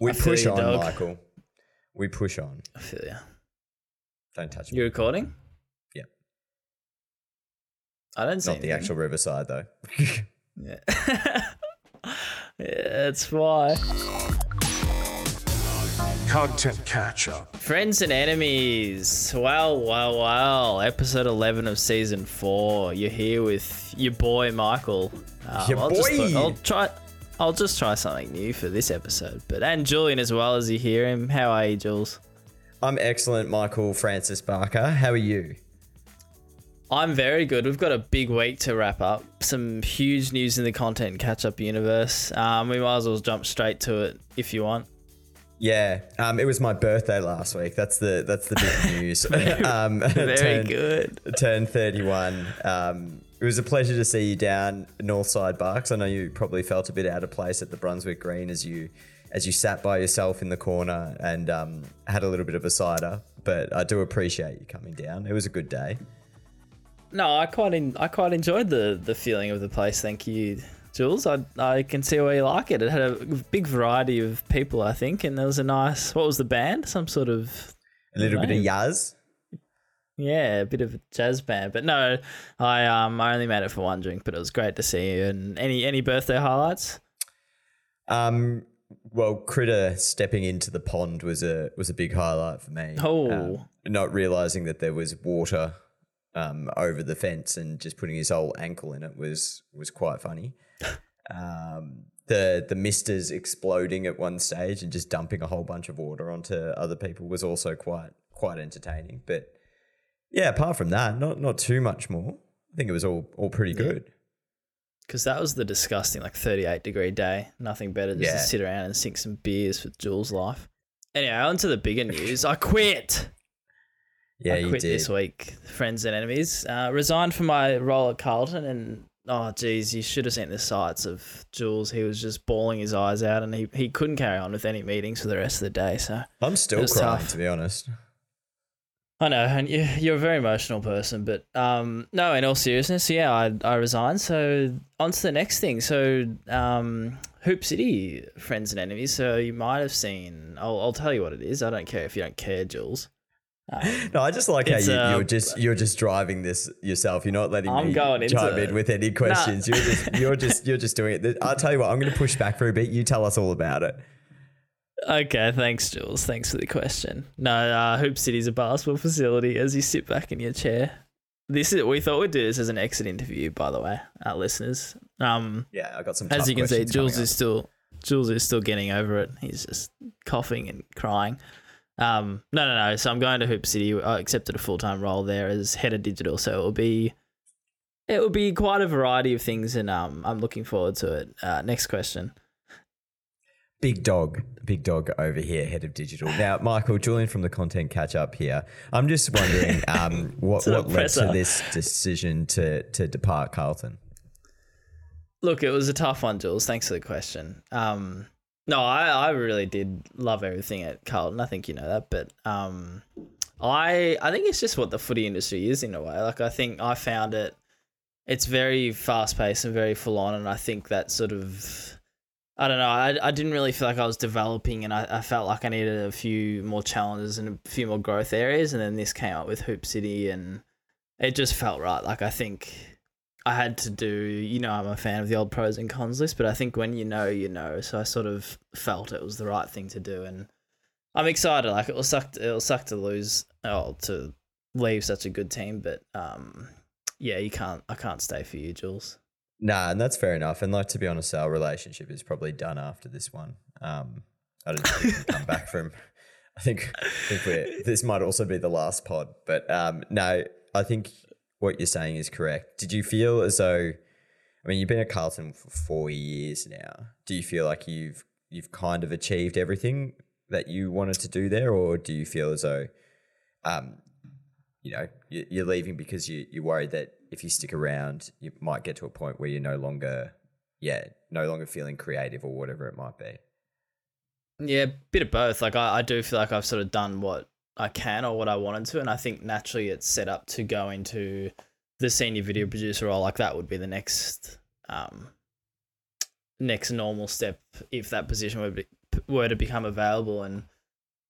We push on, dog. Michael. We push on. I feel ya. Don't touch me. You recording? Yeah. I don't see Not the actual Riverside though. Yeah. yeah, that's why. Content catch up. Friends and enemies. Well, well, well. Episode 11 of season 4. You're here with your boy, Michael. Um, Your I'll Just, boy. I'll try. I'll just try something new for this episode. But and Julian as well as you hear him. How are you, Jules? I'm excellent, Michael Francis Barker. How are you? I'm very good. We've got a big week to wrap up. Some huge news in the content catch up universe. Um, we might as well jump straight to it if you want. Yeah, um, it was my birthday last week. That's the that's the big news. um, Very turned, good. Turned 31. Um, it was a pleasure to see you down Northside Barks. I know you probably felt a bit out of place at the Brunswick Green as you as you sat by yourself in the corner and um, had a little bit of a cider. But I do appreciate you coming down. It was a good day. No, I quite en- I quite enjoyed the the feeling of the place. Thank you, Jules. I I can see why you like it. It had a big variety of people, I think, and there was a nice. What was the band? Some sort of A little bit of. Yaz. yeah, a bit of a jazz band. But no, I um I only made it for one drink, but it was great to see you. And any any birthday highlights? Um, well, Critter stepping into the pond was a was a big highlight for me. Oh. Um, not realizing that there was water um, over the fence and just putting his whole ankle in it was was quite funny. Um, the the misters exploding at one stage and just dumping a whole bunch of water onto other people was also quite quite entertaining. But yeah, apart from that, not not too much more. I think it was all all pretty good. Because that was the disgusting, like 38 degree day. Nothing better than just Yeah. to sit around and sink some beers for Jules' life. Anyway, on to the bigger news. I quit. Yeah, I you quit did. this week, friends and enemies. Uh, resigned from my role at Carlton, and oh, geez, you should have seen the sights of Jules. He was just bawling his eyes out, and he, he couldn't carry on with any meetings for the rest of the day. So I'm still crying, tough. to be honest. I know, and you, you're a very emotional person, but um, no, in all seriousness, yeah, I, I resigned. So on to the next thing. So um, Hoop City, friends and enemies. So you might have seen. I'll, I'll tell you what it is. I don't care if you don't care, Jules. Um, No, I just like how you, uh, you're just you're just driving this yourself. You're not letting I'm me going chime in with any questions. You're just you're just you're just doing it. I'll tell you what. I'm going to push back for a bit. You tell us all about it. Okay, thanks, Jules. Thanks for the question. No, uh, Hoop City's a basketball facility. As you sit back in your chair, this is we thought we'd do this as an exit interview. By the way, our listeners. Um, Yeah, I got some. as you can see, Jules is still Jules is still getting over it. He's just coughing and crying. Um, no, no, no. So I'm going to Hoop City. I accepted a full time role there as head of digital. So it will be. It will be quite a variety of things, and um, I'm looking forward to it. Uh, next question. Big dog, big dog over here, head of digital. Now, Michael, Julian from the Content Catch Up here. I'm just wondering um, what, what led to this decision to to depart Carlton. Look, it was a tough one, Jules. Thanks for the question. Um, no, I, I really did love everything at Carlton. I think you know that, but um, I I think it's just what the footy industry is in a way. Like I think I found it. It's very fast paced and very full on, and I think that sort of. I don't know. I, I didn't really feel like I was developing, and I, I felt like I needed a few more challenges and a few more growth areas. And then this came up with Hoop City, and it just felt right. Like I think I had to do, you know, I'm a fan of the old pros and cons list, but I think when you know, you know. So I sort of felt it was the right thing to do, and I'm excited. Like it will suck. It'll suck to lose, oh, to leave such a good team, but um, yeah, you can't. I can't stay for you, Jules. Nah, and that's fair enough. And like to be honest, our relationship is probably done after this one. Um, I don't think we can come back from. I think, I think we're, this might also be the last pod, but um, no, I think what you're saying is correct. Did you feel as though? I mean, you've been at Carlton for four years now. Do you feel like you've you've kind of achieved everything that you wanted to do there, or do you feel as though, um, you know, you- you're leaving because you you're worried that if you stick around, you might get to a point where you're no longer, yeah, no longer feeling creative or whatever it might be. Yeah, a bit of both. Like I, I do feel like I've sort of done what I can or what I wanted to, and I think naturally it's set up to go into the senior video producer role. Like that would be the next, um, next normal step if that position were be, were to become available. And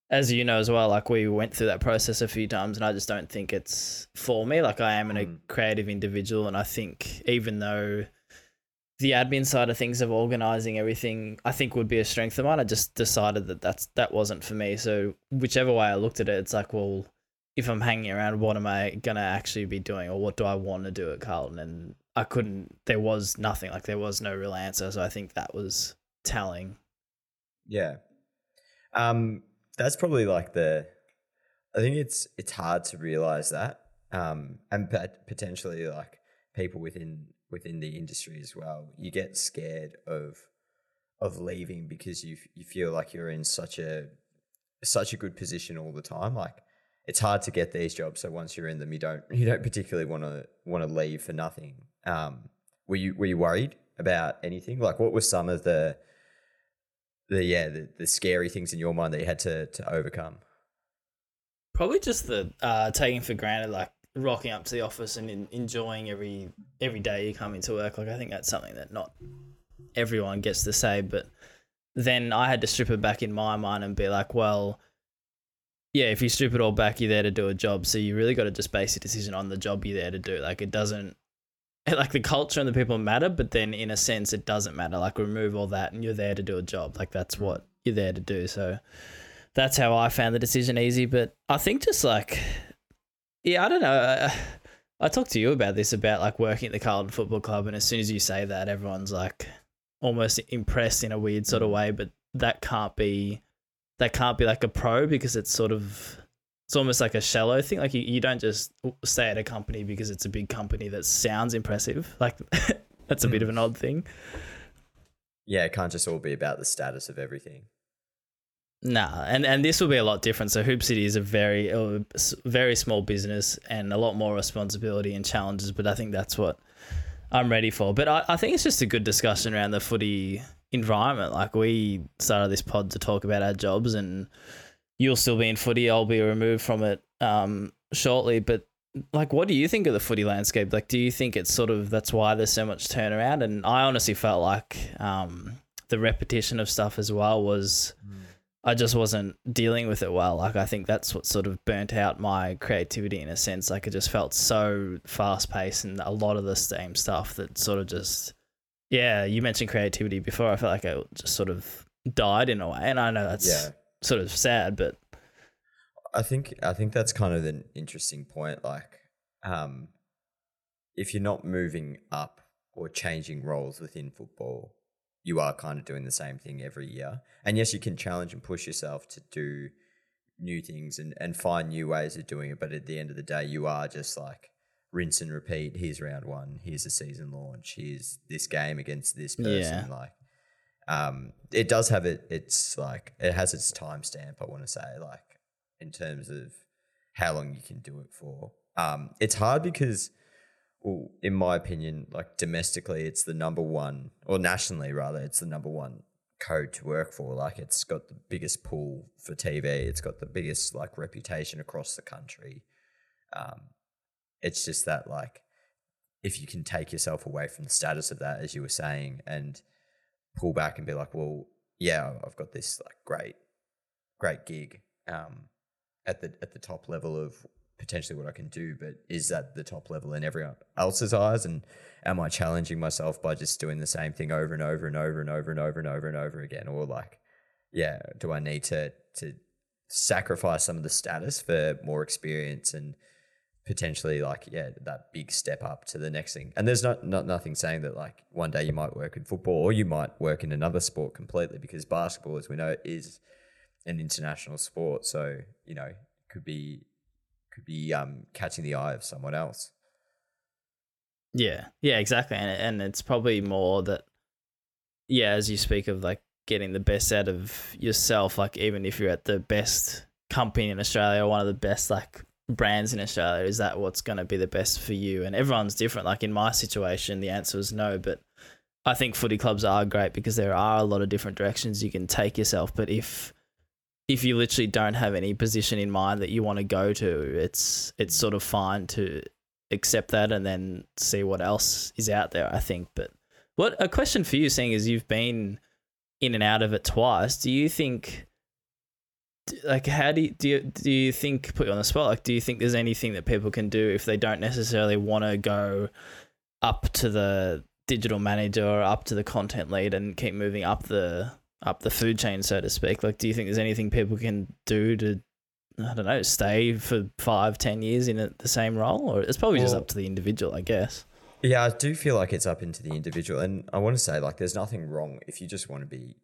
as you know as well, like we went through that process a few times, and I just don't think it's for me. Like I am an, a Mm. creative individual, and I think even though the admin side of things of organizing everything i think would be a strength of mine i just decided that that's that wasn't for me so whichever way i looked at it it's like well if i'm hanging around what am i going to actually be doing or what do i want to do at carlton and i couldn't there was nothing like there was no real answer so i think that was telling Yeah. Um, that's probably like the. I think it's it's hard to realize that, um, and potentially like people within within the industry as well. You get scared of of leaving because you you feel like you're in such a such a good position all the time. Like it's hard to get these jobs. So once you're in them, you don't you don't particularly want to want to leave for nothing. Um, were you were you worried about anything? Like what were some of the the yeah the, the scary things in your mind that you had to to overcome? probably just the uh, taking for granted like rocking up to the office and in, enjoying every every day you come into work. Like i think that's something that not everyone gets to say but then i had to strip it back in my mind and be like well yeah if you strip it all back you're there to do a job. So you really got to just base your decision on the job you're there to do. Like it doesn't like the culture and the people matter but then in a sense it doesn't matter. Like remove all that and you're there to do a job. Like that's what you're there to do. So that's how I found the decision easy. But I think just like, yeah, I don't know. I, I talked to you about this about like working at the Carlton Football Club, and as soon as you say that, everyone's like almost impressed in a weird sort of mm. way. But that can't be, that can't be like a pro because it's sort of, it's almost like a shallow thing. Like you, you don't just stay at a company because it's a big company that sounds impressive. Like that's a bit of an mm. odd thing. Yeah, it can't just all be about the status of everything. Nah, and and this will be a lot different. So Hoop City is a very uh, very small business and a lot more responsibility and challenges. But I think that's what I'm ready for. But I, I think it's just a good discussion around the footy environment. Like we started this pod to talk about our jobs, and you'll still be in footy. I'll be removed from it um, shortly. But like, what do you think of the footy landscape? Like, do you think it's sort of that's why there's so much turnaround? And I honestly felt like um, the repetition of stuff as well was. I just wasn't dealing with it well. Like I think that's what sort of burnt out my creativity in a sense. Like it just felt so fast paced and a lot of the same stuff that sort of just yeah, you mentioned creativity before. I felt like it just sort of died in a way. And I know that's Yeah. sort of sad, but I think I think that's kind of an interesting point. Like, um, if you're not moving up or changing roles within football, you are kind of doing the same thing every year. And yes, you can challenge and push yourself to do new things and, and find new ways of doing it. But at the end of the day, you are just like rinse and repeat. Here's round one. Here's the season launch. Here's this game against this person. Yeah. Like, um, it does have it. It's like it has its timestamp. I want to say, like, in terms of how long you can do it for. Um, it's hard because, well, in my opinion, like domestically, it's the number one, or nationally rather, it's the number one code to work for. Like, it's got the biggest pull for TV. It's got the biggest like reputation across the country. Um, it's just that like, if you can take yourself away from the status of that, as you were saying, and pull back and be like, well, yeah, I've got this like great, great gig um, at the at the top level of potentially what I can do, but is that the top level in everyone else's eyes? And am I challenging myself by just doing the same thing over and over and over and over and over and over and over again? Or like, yeah, do I need to to sacrifice some of the status for more experience and potentially like yeah that big step up to the next thing and there's not, not nothing saying that like one day you might work in football or you might work in another sport completely because basketball as we know is an international sport so you know could be could be um catching the eye of someone else Yeah, yeah, exactly, and and it's probably more that, yeah, as you speak of like getting the best out of yourself, like even if you're at the best company in Australia, or one of the best like brands in Australia, is that what's going to be the best for you? And everyone's different. Like in my situation, the answer is no, but I think footy clubs are great because there are a lot of different directions you can take yourself. But if if you literally don't have any position in mind that you want to go to, it's it's sort of fine to accept that and then see what else is out there. I think, but What a question for you, seeing as you've been in and out of it twice. Do you think, like, how do you, do you do you think put you on the spot? Like, do you think there's anything that people can do if they don't necessarily want to go up to the digital manager or up to the content lead and keep moving up the up the food chain, so to speak? Like, do you think there's anything people can do to I don't know, stay for five, ten years in a, the same role, or it's probably just up to the individual, I guess. Yeah, I do feel like it's up into the individual, and I want to say like there's nothing wrong if you just want to be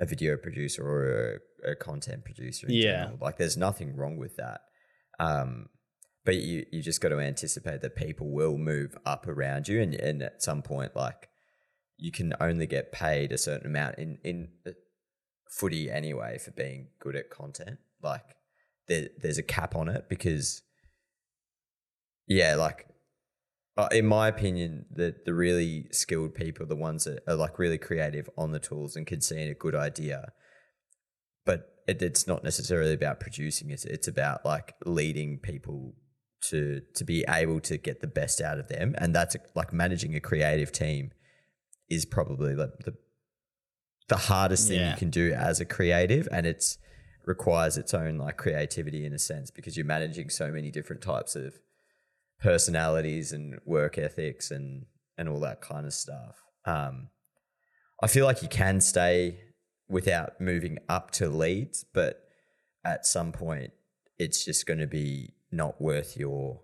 a video producer or a, a content producer. Yeah. general. like there's nothing wrong with that. Um, but you you just got to anticipate that people will move up around you, and and at some point, like you can only get paid a certain amount in in uh, footy anyway for being good at content. Like there, there's a cap on it because yeah, like uh, in my opinion, the the really skilled people, the ones that are like really creative on the tools and can see a good idea, but it, it's not necessarily about producing it. It's about like leading people to to be able to get the best out of them, and that's like managing a creative team is probably like the the hardest thing Yeah. you can do as a creative, and it's requires its own like creativity in a sense because you're managing so many different types of personalities and work ethics and and all that kind of stuff. Um, I feel like you can stay without moving up to leads, but at some point, it's just going to be not worth your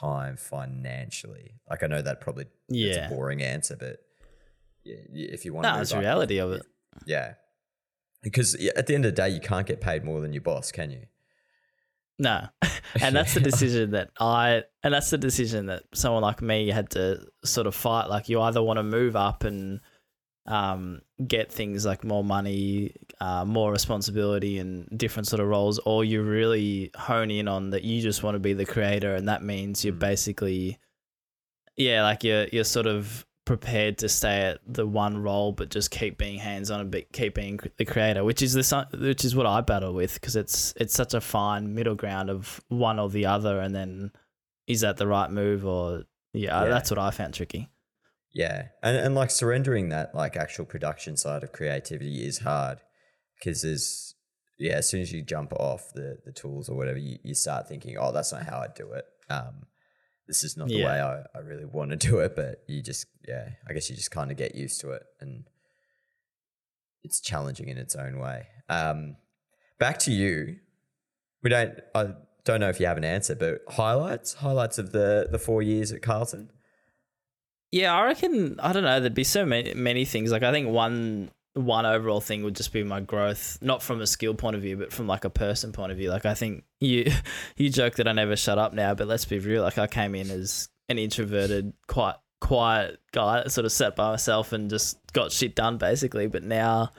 time financially. Like I know that probably it's Yeah. a boring answer, but if you want No, to, it's the reality of it. Yeah, because at the end of the day, you can't get paid more than your boss, can you? No. and that's the decision that I and that's the decision that someone like me had to sort of fight. Like you either want to move up and um, get things like more money, uh, more responsibility and different sort of roles, or you really hone in on that you just want to be the creator and that means you're Mm. basically yeah, like you're you're sort of prepared to stay at the one role, but just keep being hands on and be, keep being the creator, which is the which is what I battle with because it's it's such a fine middle ground of one or the other, and then is that the right move or yeah, Yeah. that's what I found tricky. Yeah, and and like surrendering that like actual production side of creativity is hard because there's yeah, as soon as you jump off the the tools or whatever, you, you start thinking, oh, that's not how I do it. Um, this is not the Yeah. way I, I really want to do it. But you just yeah, I guess you just kind of get used to it, and it's challenging in its own way. Um, back to you. We don't. I don't know if you have an answer, but highlights highlights of the the four years at Carlton. Yeah, I reckon I don't know. There'd be so many many things. Like I think one one overall thing would just be my growth, not from a skill point of view, but from like a person point of view. Like I think you you joke that I never shut up now, but let's be real. Like I came in as an introverted, quite quiet guy sort of sat by myself and just got shit done basically. But now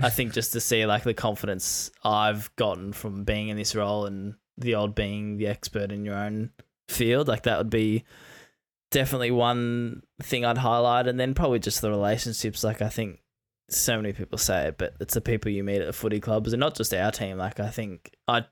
I think just to see like the confidence I've gotten from being in this role and the old being the expert in your own field, like that would be definitely one thing I'd highlight, and then probably just the relationships. Like I think so many people say it, but it's the people you meet at the footy clubs, and not just our team. Like I think I,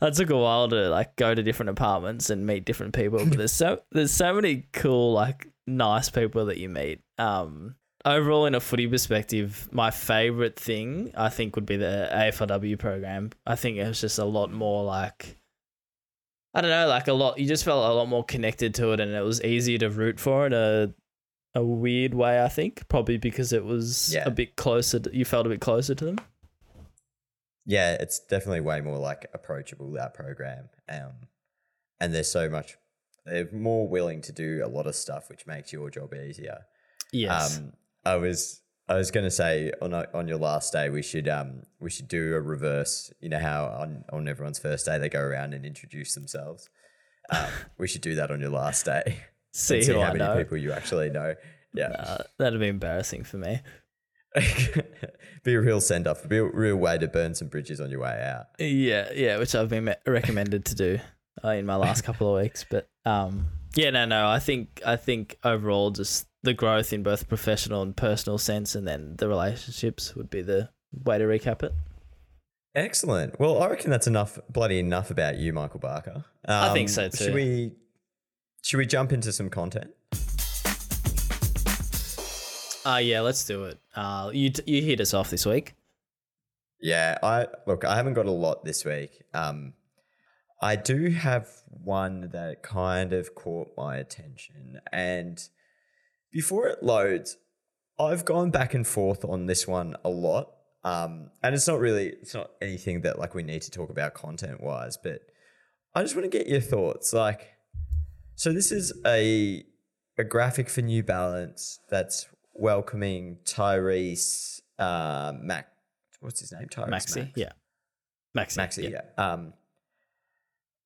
I took a while to like go to different apartments and meet different people, but there's so there's so many cool like nice people that you meet. Um, overall, in a footy perspective, my favorite thing I think would be the AFLW program. I think it was just a lot more like. I don't know, like a lot. You just felt a lot more connected to it, and it was easier to root for in a a weird way. I think probably because it was Yeah. a bit closer. To, you felt a bit closer to them. yeah, it's definitely way more like approachable that program. Um, and they're so much they're more willing to do a lot of stuff, which makes your job easier. Yes. Um, I was I was going to say on a- on your last day we should um we should do a reverse. You know how on on everyone's first day they go around and introduce themselves. Um, we should do that on your last day. see see how many people you actually know. Yeah, Uh, that'd be embarrassing for me. be a real send off. Be a real way to burn some bridges on your way out. Yeah, yeah, which I've been recommended to do uh, in my last couple of weeks. But um, yeah, no, no. I think I think overall, just the growth in both professional and personal sense, and then the relationships would be the way to recap it. Excellent. Well, I reckon that's enough, bloody enough about you, Michael Barker. Um, I think so too. Should we? Should we jump into some content? Uh yeah, let's do it. Uh, you t- you hit us off this week. Yeah, I look, I haven't got a lot this week. Um, I do have one that kind of caught my attention, and before it loads, I've gone back and forth on this one a lot. Um, and it's not really, it's not anything that like we need to talk about content wise, but I just want to get your thoughts. Like, so this is a a graphic for New Balance that's welcoming Tyrese uh, Mac. What's his name? Tyrese Maxey, Max. yeah, Maxey, Maxey, yeah. Um,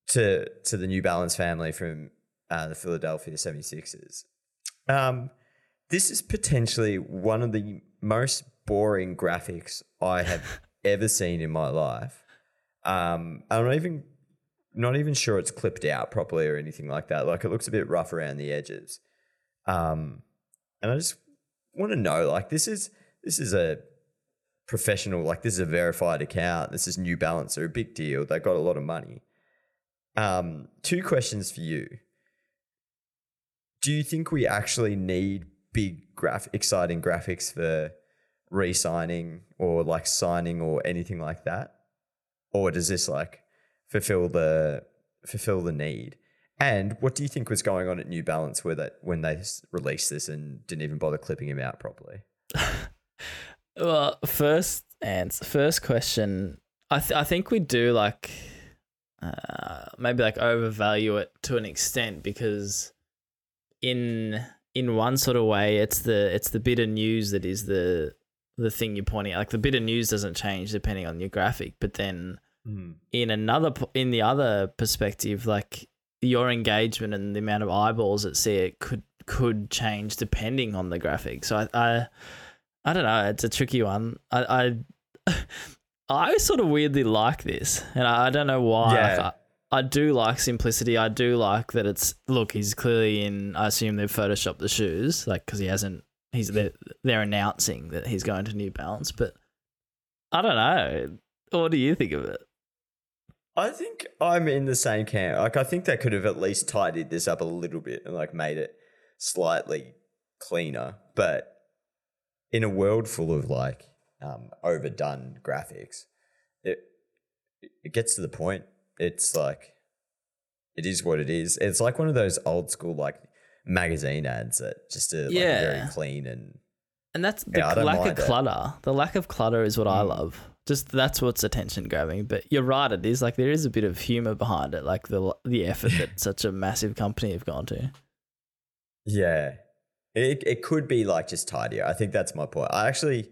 to to the New Balance family from uh, the Philadelphia 76ers. Um, this is potentially one of the most boring graphics I have ever seen in my life. Um, I'm not even not even sure it's clipped out properly or anything like that. Like it looks a bit rough around the edges. Um, and I just want to know, like, this is this is a professional, like this is a verified account. This is New Balance. They're a big deal. They got a lot of money. Um, two questions for you. Do you think we actually need big graph exciting graphics for re-signing or like signing or anything like that? Or does this like fulfill the fulfill the need? And what do you think was going on at New Balance where that when they released this and didn't even bother clipping him out properly? Well, first answer, first question. I th- I think we do like uh, maybe like overvalue it to an extent because in in one sort of way it's the it's the bit of news that is the the thing you're pointing at. Like the bit of news doesn't change depending on your graphic, but then Hmm. in another in the other perspective, like your engagement and the amount of eyeballs that see it could could change depending on the graphic. So I I, I don't know. It's a tricky one. I I, I sort of weirdly like this, and I, I don't know why. Like, Yeah. I, I do like simplicity. I do like that it's look. He's clearly in. I assume they've photoshopped the shoes, like because he hasn't. He's they're, they're announcing that he's going to New Balance, but I don't know. What do you think of it? I think I'm in the same camp. Like I think they could have at least tidied this up a little bit and like made it slightly cleaner. But in a world full of like um, overdone graphics, it it gets to the point. It's like it is what it is. It's like one of those old school like magazine ads that just are like Yeah. very clean and And that's the Yeah, lack of mind it. clutter. The lack of clutter is what I Mm. love. Just that's what's attention grabbing. But you're right, it is like there is a bit of humor behind it, like the the effort that such a massive company have gone to. Yeah. It, it could be like just tidier. I think that's my point. I actually,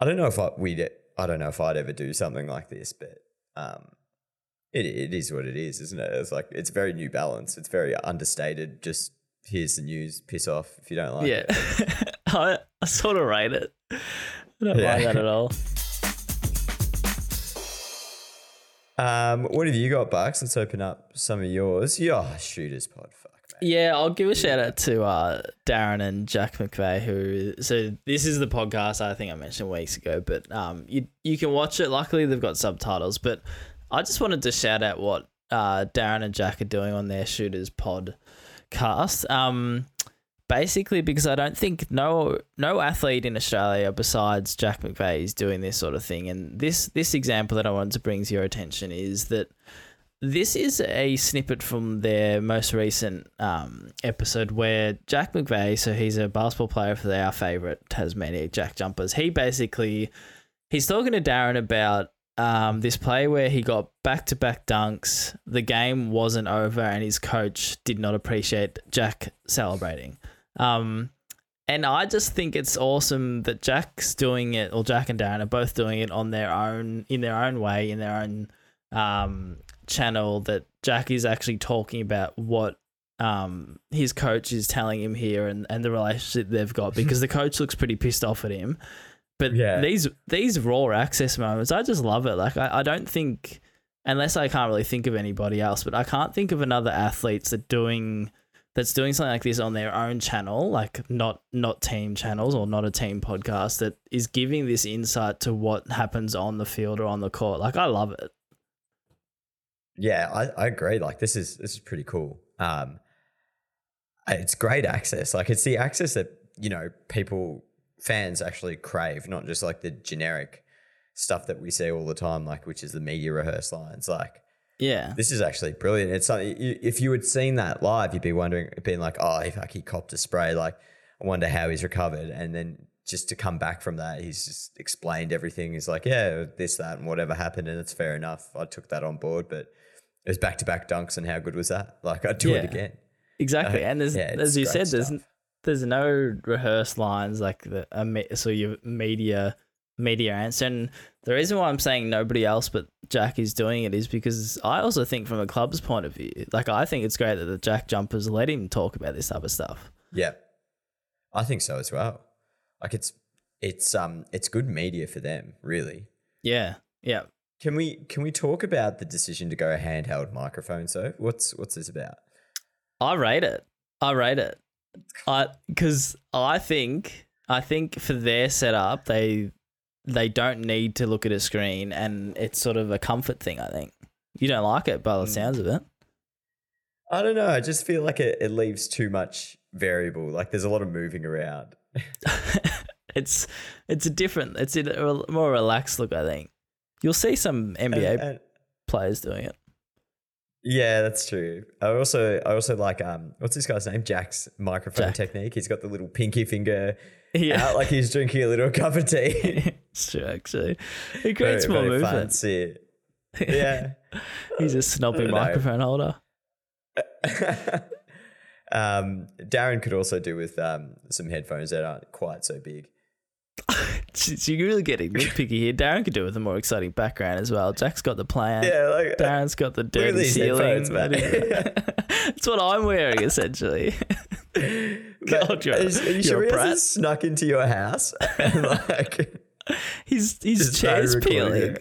I don't know if I, we'd, I don't know if I'd ever do something like this, but um, it, it is what it is, isn't it? It's like, it's very New Balance. It's very understated. Just here's the news, piss off if you don't like yeah, it. I, I sort of rate it. I don't Yeah. mind that at all. Um, what have you got, Bucks? Let's open up some of yours. Yeah, shooters pod. Fuck, man. Yeah, I'll give a shout out to uh, Darren and Jack McVeigh. Who so this is the podcast I think I mentioned weeks ago, but um, you you can watch it. Luckily, they've got subtitles. But I just wanted to shout out what uh, Darren and Jack are doing on their Shooters podcast. Um, basically because I don't think no no athlete in Australia besides Jack McVeigh is doing this sort of thing. And this this example that I wanted to bring to your attention is that this is a snippet from their most recent um, episode where Jack McVeigh, so he's a basketball player for our favorite Tasmania Jack Jumpers. He basically he's talking to Darren about um, this play where he got back to back dunks. The game wasn't over, and his coach did not appreciate Jack celebrating. Um, and I just think it's awesome that Jack's doing it, or Jack and Darren are both doing it on their own, in their own way, in their own um, channel. That Jack is actually talking about what um, his coach is telling him here, and, and the relationship they've got, because the coach looks pretty pissed off at him. But Yeah. these these raw access moments, I just love it. Like I, I don't think, unless I can't really think of anybody else, but I can't think of another athletes that doing that's doing something like this on their own channel, like not not team channels or not a team podcast that is giving this insight to what happens on the field or on the court. Like I love it. Yeah, I, I agree. Like this is this is pretty cool. Um, it's great access. Like it's the access that you know people fans actually crave, not just like the generic stuff that we see all the time, like which is the media rehearse lines. Like Yeah. this is actually brilliant. It's something if you had seen that live, you'd be wondering, being like, oh, if like he copped a spray, like I wonder how he's recovered, and then just to come back from that, he's just explained everything. He's like, yeah, this, that, and whatever happened, and it's fair enough. I took that on board, but it was back to back dunks, and how good was that? Like I'd do it again. Exactly, Uh, and there's yeah, as you said, there's stuff. there's no rehearsed lines like the so your media media answer. And the reason why I'm saying nobody else but Jack is doing it is because I also think from a club's point of view, like I think it's great that the Jack Jumpers let him talk about this type of stuff. Yeah, I think so as well. Like it's it's um it's good media for them, really. Yeah, yeah. Can we can we talk about the decision to go handheld microphone? So What's what's this about? I rate it. I rate it. I because I think I think for their setup they they don't need to look at a screen and it's sort of a comfort thing. I think you don't like it by the Mm. sounds of it. I don't know. I just feel like it, it leaves too much variable. Like there's a lot of moving around. it's it's a different. It's a more relaxed look. I think you'll see some NBA And- and- players doing it. yeah, that's true. I also I also like um what's this guy's name? Jack's microphone Jack. technique. He's got the little pinky finger Yeah, out like he's drinking a little cup of tea. it's true. Actually, it Very- creates more very movement. fancy. Yeah. He's a snobby know. microphone holder. um, Darren could also do with um, some headphones that aren't quite so big. Jeez, You're really getting nitpicky here. Darren could do with a more exciting background as well. Jack's got the plan. Yeah, like Darren's got the dirty ceiling. That's what I'm wearing essentially. God, you're, you- are you sure he hasn't snuck into your house? and like, his Just chair's peeling.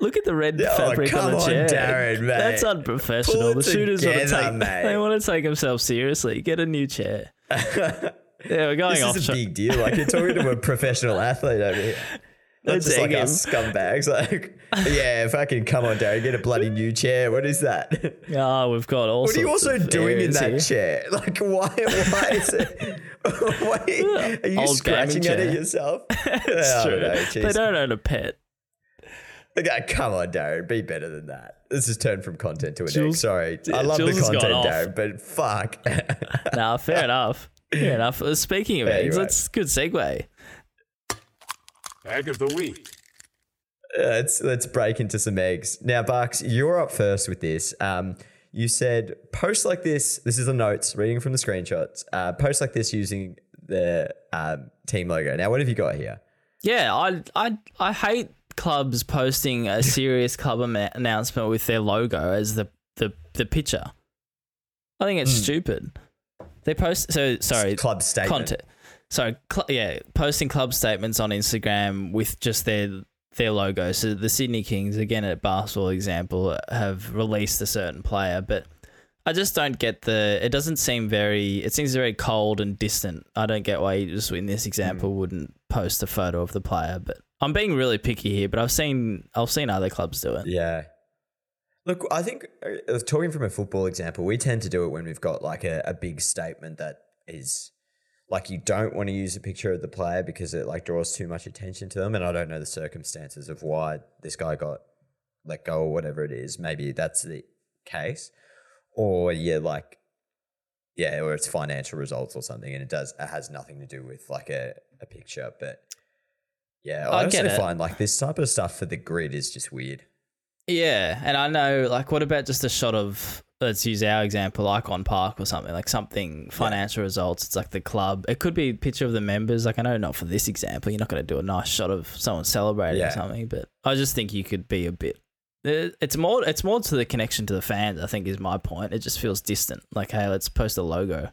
Look at the red Oh, fabric on the on, chair. Darren, mate. That's unprofessional. The shooters want to take mate. they want to take themselves seriously. Get a new chair. yeah, we're going this off. is a big deal. Like you're talking to a professional athlete over here. Let's just like us scumbags. Like, yeah, fucking come on, Darren, get a bloody new chair. What is that? Oh, we've got all What are you also doing in that here. chair? Like, why? Why is it? Why, are you Old scratching at it yourself? It's I true. don't they don't own a pet. Okay, come on, Darren, be better than that. This has turned from content to an egg. Sorry, yeah, I love Jules the content. Darren, but fuck. Nah, fair enough. Fair enough. Uh, Speaking of Yeah, eggs, right. that's good segue. Egg of the week. let's let's break into some eggs now. Bucks, you're up first with this. Um, you said post like this. This is the notes reading from the screenshots. Uh, post like this using the um, team logo. Now, what have you got here? Yeah, I I I hate clubs posting a serious club ama- announcement with their logo as the the the picture. I think it's stupid. They post so sorry Club statement. content. Sorry, cl- yeah, posting club statements on Instagram with just their their logo. So the Sydney Kings, again at basketball example, have released a certain player, but I just don't get the. It doesn't seem very. It seems very cold and distant. I don't get why you just in this example wouldn't post a photo of the player. But I'm being really picky here. But I've seen I've seen other clubs do it. Yeah. Look, I think uh, talking from a football example, we tend to do it when we've got like a, a big statement that is like you don't want to use a picture of the player because it like draws too much attention to them. And I don't know the circumstances of why this guy got let go or whatever it is. Maybe that's the case. Or yeah, like yeah, or it's financial results or something, and it does it has nothing to do with like a, a picture. But yeah, I, I also find like this type of stuff for the grid is just weird. Yeah, and I know, like, what about just a shot of, let's use our example, Ikon Park or something, like something financial results. It's like the club. It could be a picture of the members. Like, I know not for this example, you're not going to do a nice shot of someone celebrating or something, but I just think you could be a bit. Uh, it's more. It's more to the connection to the fans. I think is my point. It just feels distant. Like, hey, let's post a logo.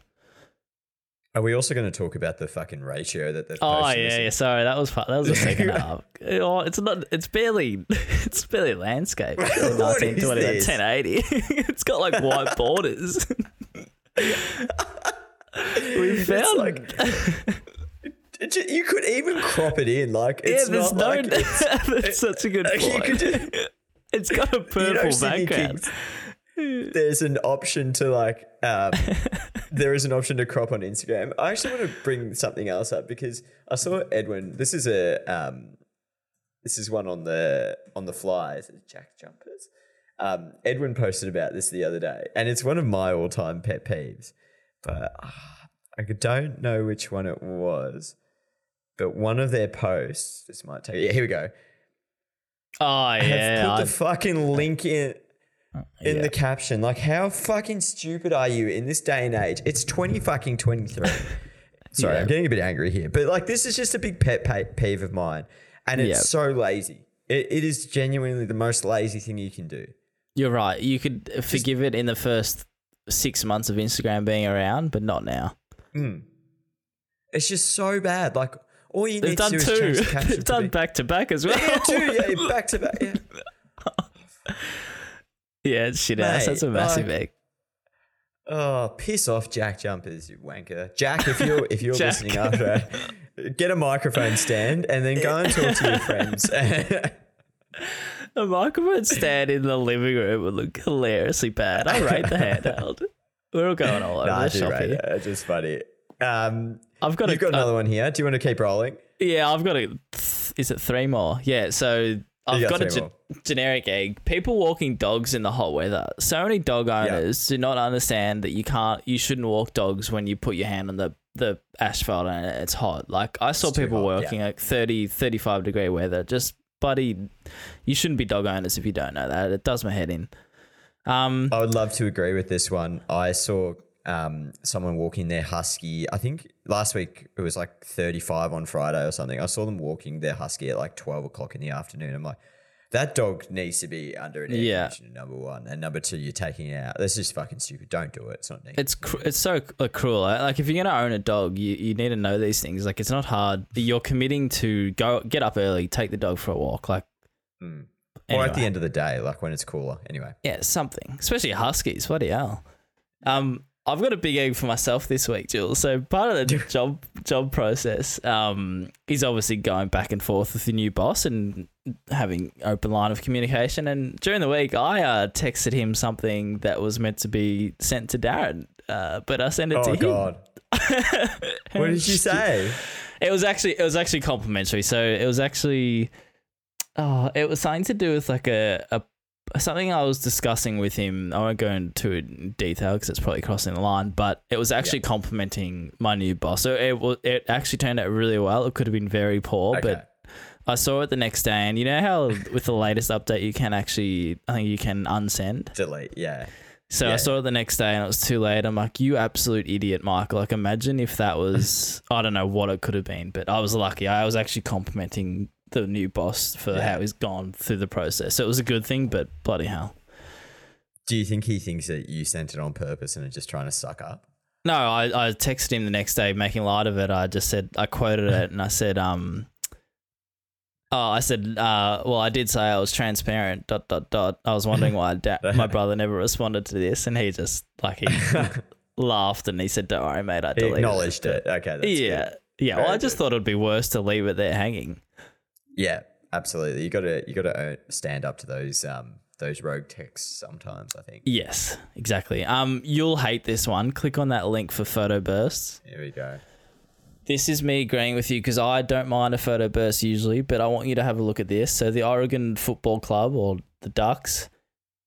Are we also going to talk about the fucking ratio that they've Oh yeah, yeah. Sorry, that was that was the second half. Oh, it's not. It's barely. It's barely landscape. It's barely 1920 by this? 1080. it's got like white borders. we found like- You could even crop it in. Like yeah, it's there's not no. like it's, that's such a good point. just, it's got a you know, purple background. Kings, there's an option to like um, there is an option to crop on Instagram. I actually want to bring something else up because I saw Edwin. This is a um, this is one on the on the fly. Is Jack Jumpers? Um, Edwin posted about this the other day, and it's one of my all time pet peeves. But ah, I don't know which one it was. But one of their posts, this might take. Yeah, here we go. Oh Have yeah, put I- the fucking link in in yeah. the caption. Like, how fucking stupid are you in this day and age? It's twenty fucking twenty three. Sorry, Yeah. I'm getting a bit angry here, but like, this is just a big pet peeve of mine, and it's Yeah. so lazy. It, it is genuinely the most lazy thing you can do. You're right. You could forgive it in the first six months of Instagram being around, but not now. Mm. It's just so bad. Like, all you They've need to done do is two. change the caption. They've done back to back as well. yeah, two, yeah, back to back. Yeah. yeah, it's shit ass. Mate, That's a massive like- egg. Oh, piss off, Jack Jumpers, you wanker. Jack, if you're if you're listening after, get a microphone stand and then go and talk to your friends. A microphone stand in the living room would look hilariously bad. I rate the handheld. We're all going all over nah, the shop here. it. It's just funny. Um, I've got you've a, got another one here. Do you want to keep rolling? Yeah, I've got a. th- Is it three more? Yeah, so I've got a ge- generic egg. People walking dogs in the hot weather. So many dog owners do not understand that you can't, you shouldn't walk dogs when you put your hand on the the asphalt and it's hot. Like I saw people working at 30, 35 degree weather. Just buddy, you shouldn't be dog owners if you don't know that. It does my head in. Um, I would love to agree with this one. I saw um, someone walking their husky. I think last week it was like 35 on Friday or something. I saw them walking their husky at like 12 o'clock in the afternoon. I'm like, that dog needs to be under an air Yeah. conditioner, number one. And number two, you're taking it out. That's just fucking stupid. Don't do it. It's not neat. It's cr- it's so cruel. Like if you're gonna own a dog, you, you need to know these things. Like it's not hard. You're committing to go get up early, take the dog for a walk. Like Mm. Or at the end of the day, like when it's cooler. Anyway. yeah, something. Especially huskies. Bloody hell. Um, I've got a big egg for myself this week, Jules. So part of the job job process um, is obviously going back and forth with the new boss and having open line of communication. And during the week, I uh, texted him something that was meant to be sent to Darren, uh, but I sent it to Oh, him. God. what did you say? It was actually it was actually complimentary. So it was actually oh, it was something to do with like a, a something I was discussing with him. I won't go into detail because it's probably crossing the line, but it was actually complimenting my new boss. So it was it actually turned out really well. It could have been very poor, Okay. but I saw it the next day, and you know how with the latest update you can actually I think you can unsend. Delete. Yeah. So Yeah. I saw it the next day and it was too late. I'm like, you absolute idiot, Michael. Like, imagine if that was, I don't know what it could have been, but I was lucky. I was actually complimenting the new boss for Yeah. how he's gone through the process. So it was a good thing, but bloody hell. Do you think he thinks that you sent it on purpose and are just trying to suck up? No, I, I texted him the next day making light of it. I just said, I quoted it and I said, um, Oh, I said, uh, well, I did say I was transparent. Dot dot dot. I was wondering why da- my brother never responded to this, and he just like he laughed and he said, "Don't worry, mate. I He deleted acknowledged it. Okay. That's yeah, Good. yeah. Well, I just good. thought it'd be worse to leave it there hanging. Yeah, absolutely. You got to you got to stand up to those um those rogue texts sometimes. I think. Yes, exactly. Um, you'll hate this one. Click on that link for photo bursts. Here we go. This is me agreeing with you because I don't mind a photo burst usually, but I want you to have a look at this. So the Oregon Football Club or the Ducks,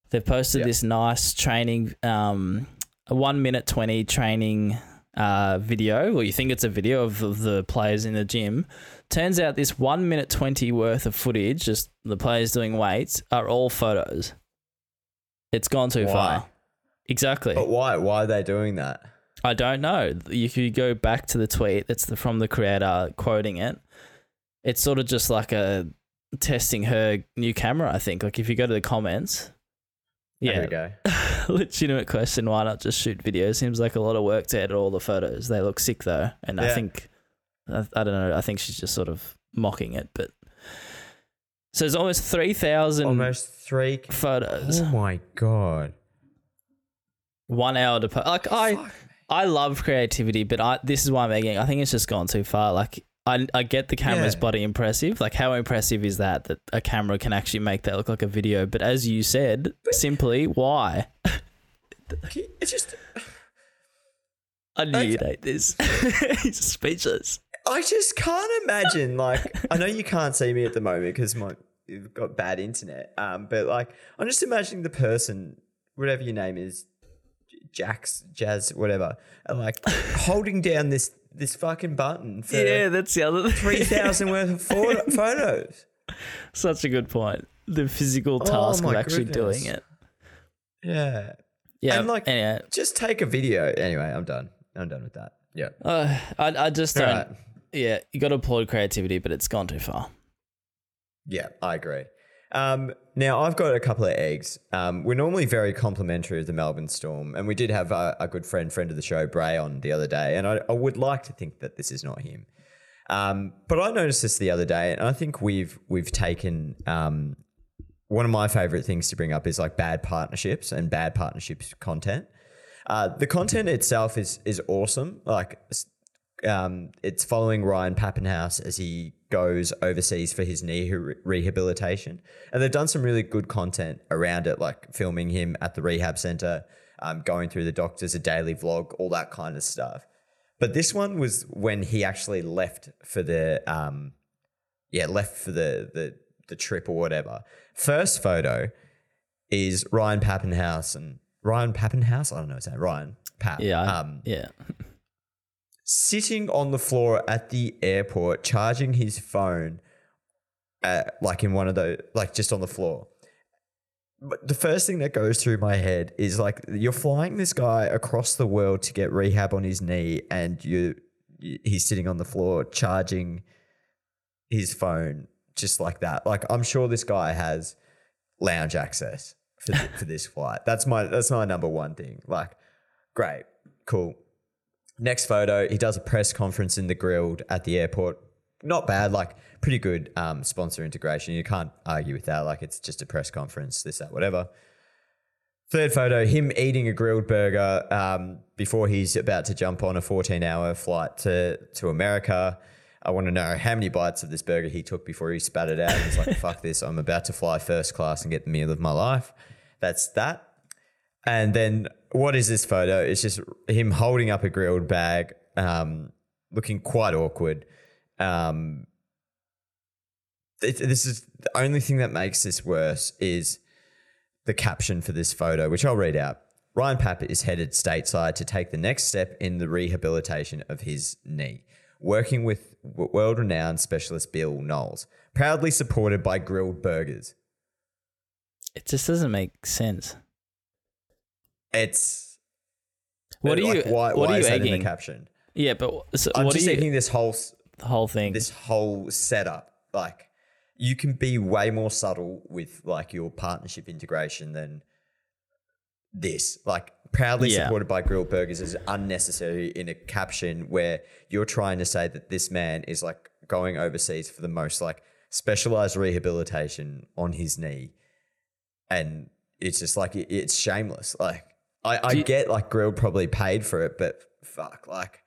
they've posted Yep. this nice training, um, a one minute twenty training uh, video, or you think it's a video of, of the players in the gym. Turns out this one minute twenty worth of footage, just the players doing weights, are all photos. It's gone too Why? far. Exactly. But why? Why are they doing that? I don't know. If you go back to the tweet. That's the, from the creator quoting it. It's sort of just like a testing her new camera. I think. Like if you go to the comments, Here we yeah, go. legitimate question. Why not just shoot video? Seems like a lot of work to edit all the photos. They look sick though, and I think I, I don't know. I think she's just sort of mocking it, but. So there's almost three thousand Almost three. photos. Oh my god. One hour to po- like I. I love creativity, but I this is why I'm making. I think it's just gone too far. Like I I get the camera's Yeah. bloody impressive. Like how impressive is that that a camera can actually make that look like a video? But as you said, simply why? It's just I knew you'd hate this. He's speechless. I just can't imagine. Like, I know you can't see me at the moment because my you've got bad internet. Um, but like, I'm just imagining the person, whatever your name is, Jax, Jazz, whatever, and like holding down this this fucking button for Yeah, that's the other three thousand worth of photo- photos. Such a good point. The physical task of Oh my actually goodness. doing it. Yeah, Yeah, And, like- anyway, just take a video. Anyway, I'm done. I'm done with that. Yeah. uh, I, I just don't. Right. Yeah, you got to applaud creativity, but it's gone too far. Yeah, I agree. Um, now, I've got a couple of eggs. Um, we're normally very complimentary of the Melbourne Storm, and we did have a, a good friend, friend of the show, Bray, on the other day, and I, I would like to think that this is not him. Um, but I noticed this the other day, and I think we've we've taken um, one of my favorite things to bring up is like bad partnerships and bad partnerships content. Uh, the content itself is is awesome. Like um, it's following Ryan Pappenhouse as he goes overseas for his knee re- rehabilitation, and they've done some really good content around it, like filming him at the rehab center, um, going through the doctors, a daily vlog, all that kind of stuff. But this one was when he actually left for the um, yeah, left for the the the trip or whatever. First photo is Ryan Pappenhouse and Ryan Pappenhouse. I don't know his name. Ryan Pap. Yeah, I- Um, yeah. sitting on the floor at the airport, charging his phone, uh, like in one of the like just on the floor. But the first thing that goes through my head is like you're flying this guy across the world to get rehab on his knee, and you he's sitting on the floor charging his phone just like that. Like I'm sure this guy has lounge access for, for this flight. That's my that's my number one thing. Like, great, cool. Next photo, he does a press conference in the Grill'd at the airport. Not bad, like pretty good um, sponsor integration. You can't argue with that. Like it's just a press conference, this, that, whatever. Third photo, him eating a Grill'd burger um, before he's about to jump on a 14 hour flight to, to America. I want to know how many bites of this burger he took before he spat it out. He's like, fuck this, I'm about to fly first class and get the meal of my life. That's that. And then what is this photo? It's just him holding up a Grill'd bag, um, looking quite awkward. Um, it- this is the only thing that makes this worse is the caption for this photo, which I'll read out. Ryan Papp is headed stateside to take the next step in the rehabilitation of his knee, working with world renowned specialist Bill Knowles, proudly supported by Grill'd burgers. It just doesn't make sense. It's What are like, you? Why, what why are is you that in the caption? Yeah, but so I'm what just are you? thinking this whole the whole thing. this whole setup. Like you can be way more subtle with like your partnership integration than this. Like proudly Yeah. supported by Grill'd burgers is unnecessary in a caption where you're trying to say that this man is like going overseas for the most like specialized rehabilitation on his knee. And it's just like it- it's shameless. Like I, I you- get like Grill probably paid for it, but fuck, like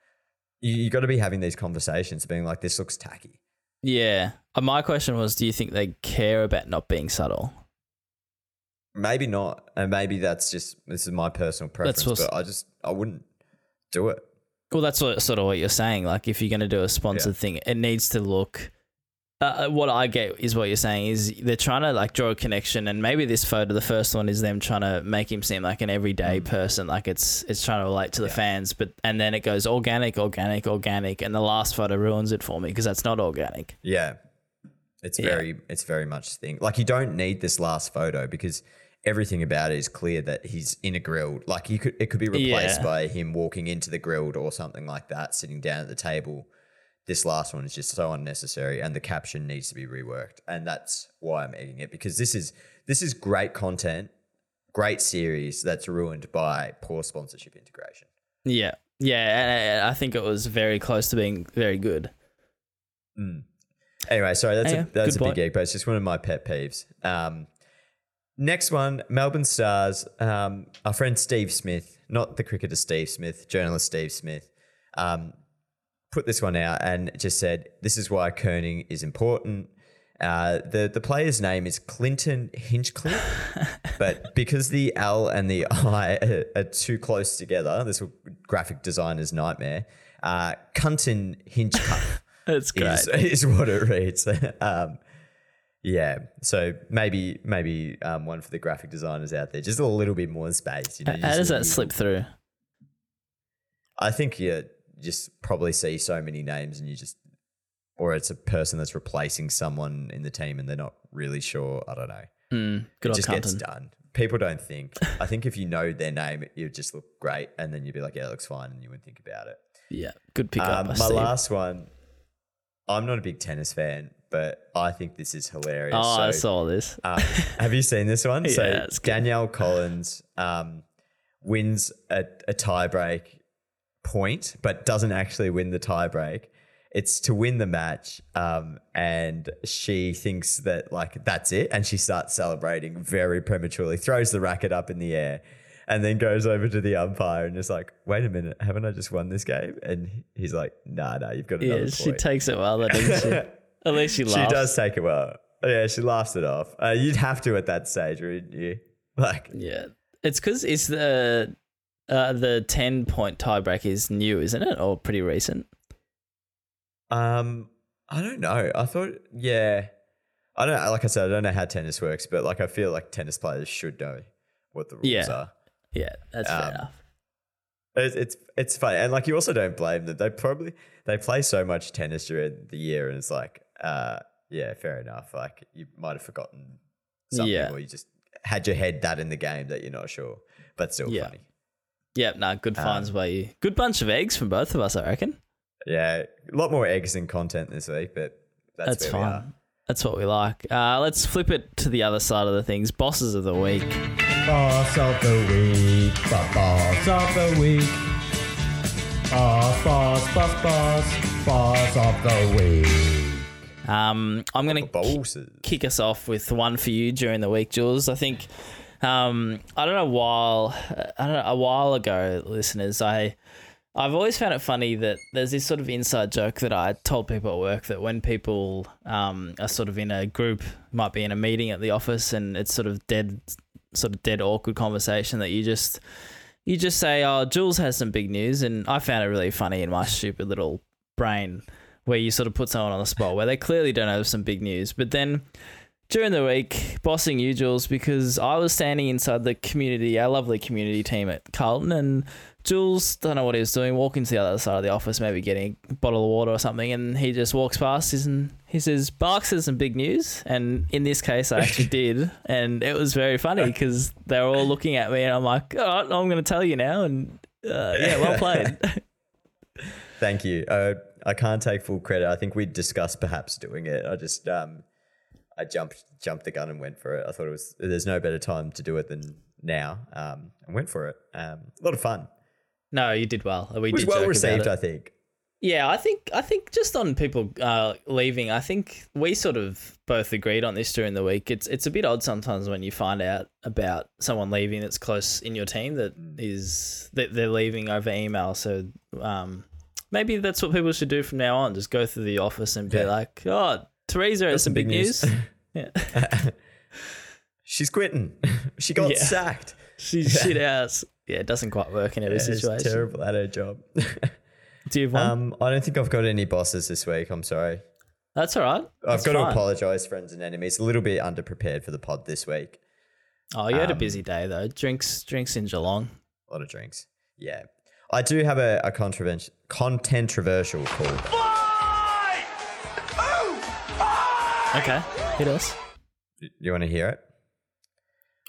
you, you got to be having these conversations, being like, this looks tacky. yeah. Uh, my question was, do you think they care about not being subtle? Maybe not, and maybe that's just this is my personal preference, but I just I wouldn't do it. Well, that's what, sort of what you're saying. Like, if you're going to do a sponsored thing, it needs to look. Uh, what I get is what you're saying is they're trying to like draw a connection, and maybe this photo, the first one, is them trying to make him seem like an everyday person, like it's it's trying to relate to the fans. But and then it goes organic, organic, organic, and the last photo ruins it for me because that's not organic. Yeah, it's Yeah. very it's very much thing. Like you don't need this last photo because everything about it is clear that he's in a Grill'd. Like you could it could be replaced Yeah. by him walking into the Grill'd or something like that, sitting down at the table. This last one is just so unnecessary, and the caption needs to be reworked, and that's why I'm egging it because this is this is great content, great series that's ruined by poor sponsorship integration. Yeah, yeah, and I think it was very close to being very good. Anyway, sorry, that's Yeah, a that's a big egg, but it's just one of my pet peeves. Um, next one, Melbourne Stars. Um, our friend Steve Smith, not the cricketer Steve Smith, journalist Steve Smith, um, put this one out and just said, "This is why kerning is important." Uh, the the player's name is Clinton Hinchliffe, but because the L and the I are, are too close together, this will graphic designer's nightmare. Uh, Cunton Hinchliffe That's great. is, is what it reads. um, yeah, so maybe maybe um, one for the graphic designers out there, just a little bit more space. You know, How does that slip through? I think you just probably see so many names and you just, or it's a person that's replacing someone in the team and they're not really sure. I don't know. Mm, good it just gets Cunton. done. People don't think. I think if you know their name, you just look great, and then you'd be like, "Yeah, it looks fine," and you wouldn't think about it. Yeah, good pick up. Um, by my Steve. last one. I'm not a big tennis fan, but I think this is hilarious. Oh, I saw this. um, have you seen this one? so Yeah, it's good. Danielle Collins um, wins a, a tiebreak point, but doesn't actually win the tiebreak. It's to win the match, um, and she thinks that like that's it, and she starts celebrating very prematurely, throws the racket up in the air, and then goes over to the umpire and is like, "Wait a minute, haven't I just won this game?" And he's like, "Nah, nah, you've got another Yeah, she takes it well, though, doesn't she? At least she laughs. She does take it well. Yeah, she laughs it off. Uh, you'd have to at that stage, wouldn't you? Like, Yeah, it's because it's the uh, the ten point tiebreak is new, isn't it, or pretty recent? um, I don't know. I thought, yeah, I don't. Like I said, I don't know how tennis works, but like I feel like tennis players should know what the rules Yeah. are. Yeah, that's fair Um, enough. It's, it's it's funny, and like you also don't blame them. They probably they play so much tennis during the year, and it's like, uh, yeah, fair enough. Like you might have forgotten something, Yeah. or you just had your head that in the game that you're not sure, but still Yeah. funny. Yeah, no, good um, finds by you. Good bunch of eggs from both of us, I reckon. Yeah, a lot more eggs and content this week, but that's, That's where we are. fine. That's what we like. Uh, let's flip it to the other side of the things. Bosses of the week. Boss of the week, boss of the week. Boss, boss, boss, boss, boss of the week. Um, I'm gonna Bosses. kick us off with one for you during the week, Jules. I think um, I don't know while I don't know a while ago, listeners. I I've always found it funny that there's this sort of inside joke that I told people at work that when people um, are sort of in a group, might be in a meeting at the office, and it's sort of dead, sort of dead awkward conversation that you just you just say, "Oh, Jules has some big news," and I found it really funny in my stupid little brain where you sort of put someone on the spot where they clearly don't have some big news, but then during the week, bossing you, Jules, because I was standing inside the community, our lovely community team at Carlton, and Jules, don't know what he was doing, walking to the other side of the office, maybe getting a bottle of water or something, and he just walks past and he says, Barks has some big news. And in this case, I actually did. And it was very funny because they were all looking at me, and I'm like, all right, I'm going to tell you now. And uh, yeah, well played. Thank you. Uh, I can't take full credit. I think we discussed perhaps doing it. I just um, I jumped jumped the gun and went for it. I thought it was there's no better time to do it than now. Um, and went for it. Um, a lot of fun. no, you did well. We It was did well received. I think. Yeah, I think I think just on people uh, leaving, I think we sort of both agreed on this during the week. It's it's a bit odd sometimes when you find out about someone leaving that's close in your team that is that they're leaving over email. So um, maybe that's what people should do from now on. Just go through the office and be Yeah. like, "Oh, Teresa has some big news." yeah, She's quitting. she got Yeah. sacked. she's shit ass. Yeah, it doesn't quite work in every Yeah, she's situation. terrible at her job. Do you have one? um, I don't think I've got any bosses this week. I'm sorry. that's all right. I've That's got to apologise, friends and enemies. A little bit underprepared for the pod this week. Oh, you had a um, busy day though. Drinks, drinks in Geelong. A lot of drinks. Yeah. I do have a, a controversial, controversial call. Okay, hit us. You want to hear it?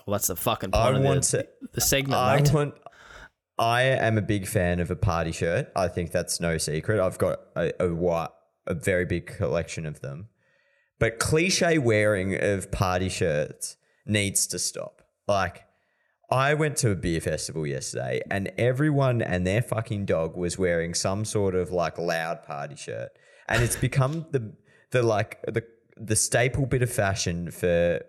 Well, that's the fucking I point want of the, to. the segment, I mate. want. I am a big fan of a party shirt. I think that's no secret. I've got a, a, wi- a very big collection of them. But cliche wearing of party shirts needs to stop. Like, I went to a beer festival yesterday and everyone and their fucking dog was wearing some sort of like loud party shirt. And it's become the the like the the staple bit of fashion for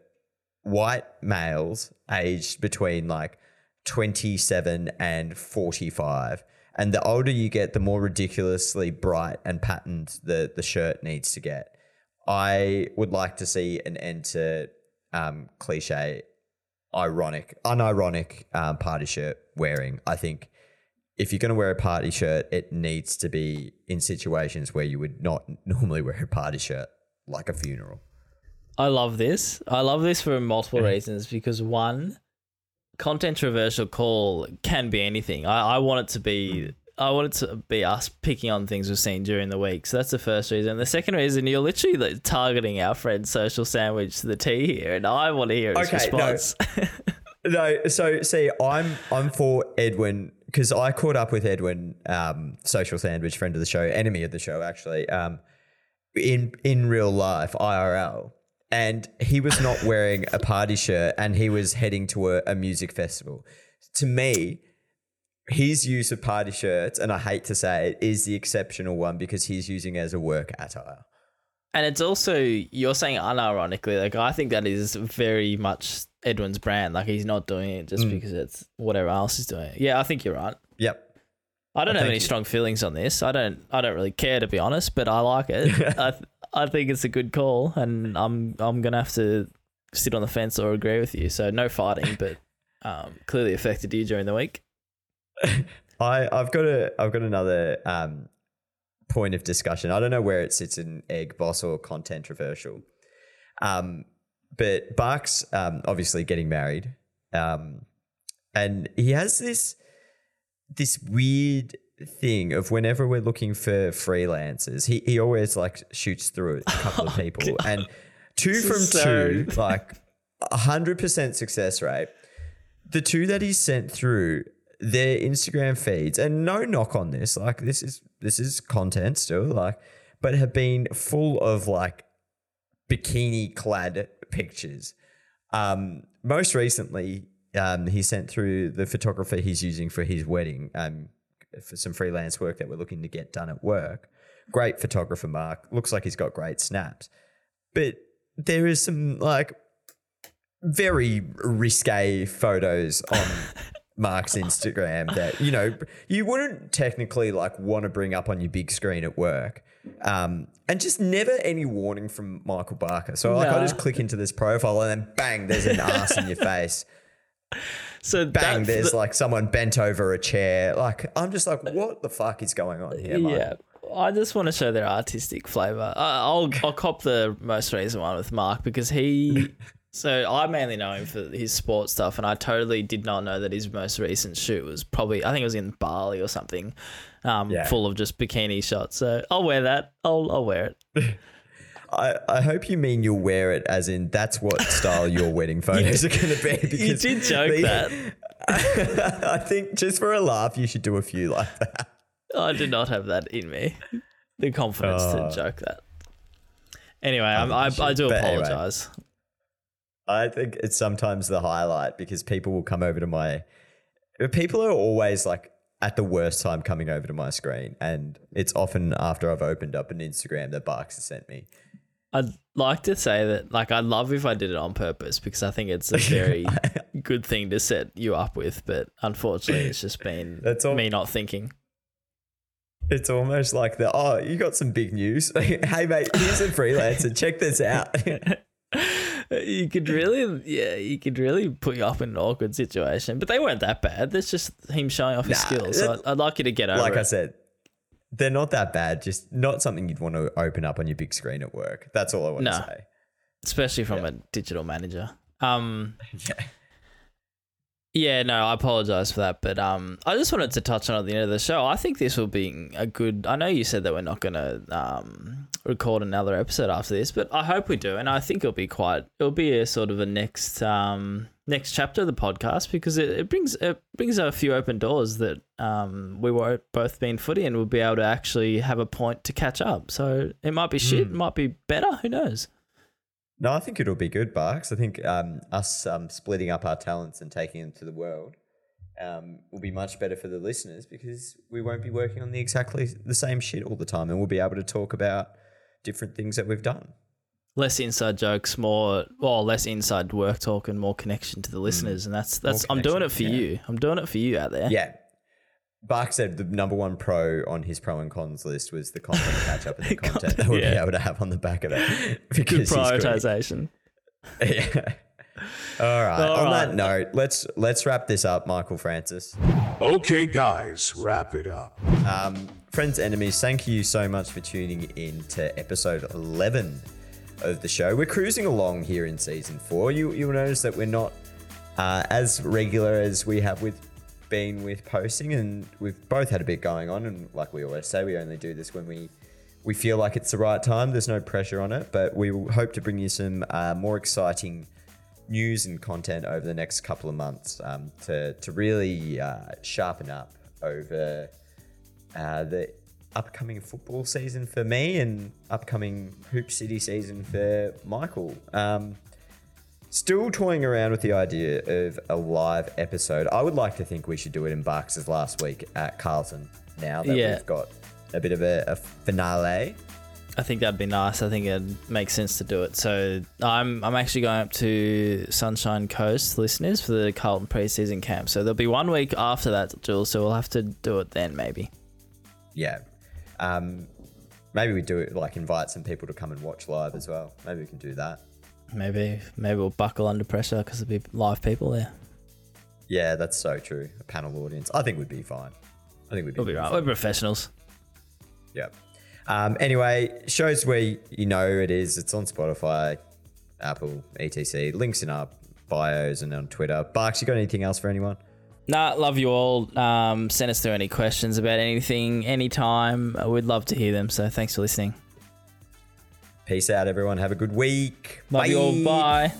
white males aged between like 27 and 45 and the older you get the more ridiculously bright and patterned the the shirt needs to get. I would like to see an end to um, cliche, ironic, unironic um, party shirt wearing. I think if you're going to wear a party shirt, it needs to be in situations where you would not normally wear a party shirt, like a funeral. I love this. I love this for multiple reasons because one, controversial call can be anything. I, I want it to be I want it to be us picking on things we've seen during the week. So that's the first reason. The second reason, you're literally like targeting our friend Social Sandwich to the T here, and I want to hear his Okay, no. response. No, so see, I'm I'm for Edwin because I caught up with Edwin, um, social sandwich friend of the show, enemy of the show, actually, um, in in real life, IRL, and he was not wearing a party shirt, and he was heading to a, a music festival. To me, his use of party shirts, and I hate to say it, is the exceptional one because he's using it as a work attire. and it's also you're saying unironically. Like I think that is very much Edwin's brand. Like he's not doing it Mm. just because it's whatever else is doing. Yeah, I think you're right. Yep. I don't have any strong feelings on this. I don't. I don't really care to be honest, but I like it. I th- I think it's a good call, and I'm I'm gonna have to sit on the fence or agree with you. So no fighting, but um, clearly affected you during the week. I I've got a I've got another um, point of discussion. I don't know where it sits in egg boss or content controversial. Um, but Barks um, obviously getting married, um, and he has this this weird thing of whenever we're looking for freelancers, he he always like shoots through a couple of people, and two from so- two, like a hundred percent success rate. The two that he sent through their Instagram feeds, and no knock on this, like this is this is content still, like, but have been full of like bikini clad pictures. Um, most recently, um, he sent through the photographer he's using for his wedding, um, for some freelance work that we're looking to get done at work. Great photographer, Mark. Looks like he's got great snaps. But there is some like very risque photos on Mark's Instagram that, you know, you wouldn't technically like want to bring up on your big screen at work. Um, and just never any warning from Michael Barker. So like I just click into this profile and then bang, there's an ass in your face. So Bang, there's like someone bent over a chair. Like I'm just like, what the fuck is going on here, Mike? yeah. I just want to show their artistic flavor. I'll I'll cop the most recent one with Mark because he. So I mainly know him for his sports stuff, and I totally did not know that his most recent shoot was probably I think it was in Bali or something, um, Yeah. full of just bikini shots. So I'll wear that. I'll I'll wear it. I, I hope you mean you'll wear it as in that's what style your wedding photos are going to be. Because did joke that. I think just for a laugh, you should do a few like that. I did not have that in me. The confidence Oh. to joke that. Anyway, I'm, I I do But anyway. apologize. I think it's sometimes the highlight because people will come over to my. People are always like at the worst time coming over to my screen, and it's often after I've opened up an Instagram that Barks has sent me. I'd like to say that, like, I'd love if I did it on purpose because I think it's a very good thing to set you up with. But unfortunately, it's just been That's all- me not thinking. It's almost like the oh, you got some big news. hey mate, here's a freelancer. Check this out. You could really, yeah, you could really put you up in an awkward situation. But they weren't that bad. That's just him showing off his Nah, skills. So I'd, I'd like you to get over like it. I said, they're not that bad. Just not something you'd want to open up on your big screen at work. That's all I want No. to say. especially from a digital manager. Um, yeah, no, I apologize for that, but um, I just wanted to touch on at the end of the show. I think this will be a good. I know you said that we're not going to um record another episode after this, but I hope we do, and I think it'll be quite. It'll be a sort of a next um next chapter of the podcast because it, it brings it brings a few open doors that um we were both been footy and we'll be able to actually have a point to catch up. So it might be shit, it might be better. Who knows? No, I think it'll be good, Barks. I think um, us um, splitting up our talents and taking them to the world um, will be much better for the listeners because we won't be working on the exactly the same shit all the time, and we'll be able to talk about different things that we've done. Less inside jokes, more well, less inside work talk, and more connection to the listeners. And that's that's I'm doing it for yeah. you. I'm doing it for you out there. Yeah. Bark said the number one pro on his pro and cons list was the content catch up and the content that we'll be Yeah. able to have on the back of it. Because Good prioritization. Yeah. All right. All on right. that note, let's let's wrap this up, Michael Francis. Okay, guys, wrap it up. Um, friends, enemies, thank you so much for tuning in to episode 11 of the show. We're cruising along here in season four. You, you'll notice that we're not uh, as regular as we have with been with posting, and we've both had a bit going on. And like we always say, we only do this when we we feel like it's the right time. There's no pressure on it, but we hope to bring you some uh, more exciting news and content over the next couple of months um, to to really uh, sharpen up over uh, the upcoming football season for me and upcoming Hoop City season for Michael. Um, still toying around with the idea of a live episode. I would like to think we should do it in Barks' last week at Carlton. Now that Yeah. we've got a bit of a, a finale. I think that'd be nice. I think it makes sense to do it. So I'm I'm actually going up to Sunshine Coast, listeners, for the Carlton preseason camp. So there'll be one week after that, Jules. So we'll have to do it then, maybe. Yeah. Um, maybe we do it like invite some people to come and watch live as well. Maybe we can do that. Maybe maybe we'll buckle under pressure because there'll be live people there. Yeah, that's so true. A panel audience. I think we'd be fine. I think we'd be, We'll be right. We're professionals. Yeah. Um, anyway, shows where you know it is. It's on Spotify, Apple, etc. Links in our bios and on Twitter. Barks, you got anything else for anyone? Nah, love you all. Um, send us through any questions about anything, anytime. We'd love to hear them. So thanks for listening. Peace out, everyone. Have a good week. Love you all. Bye.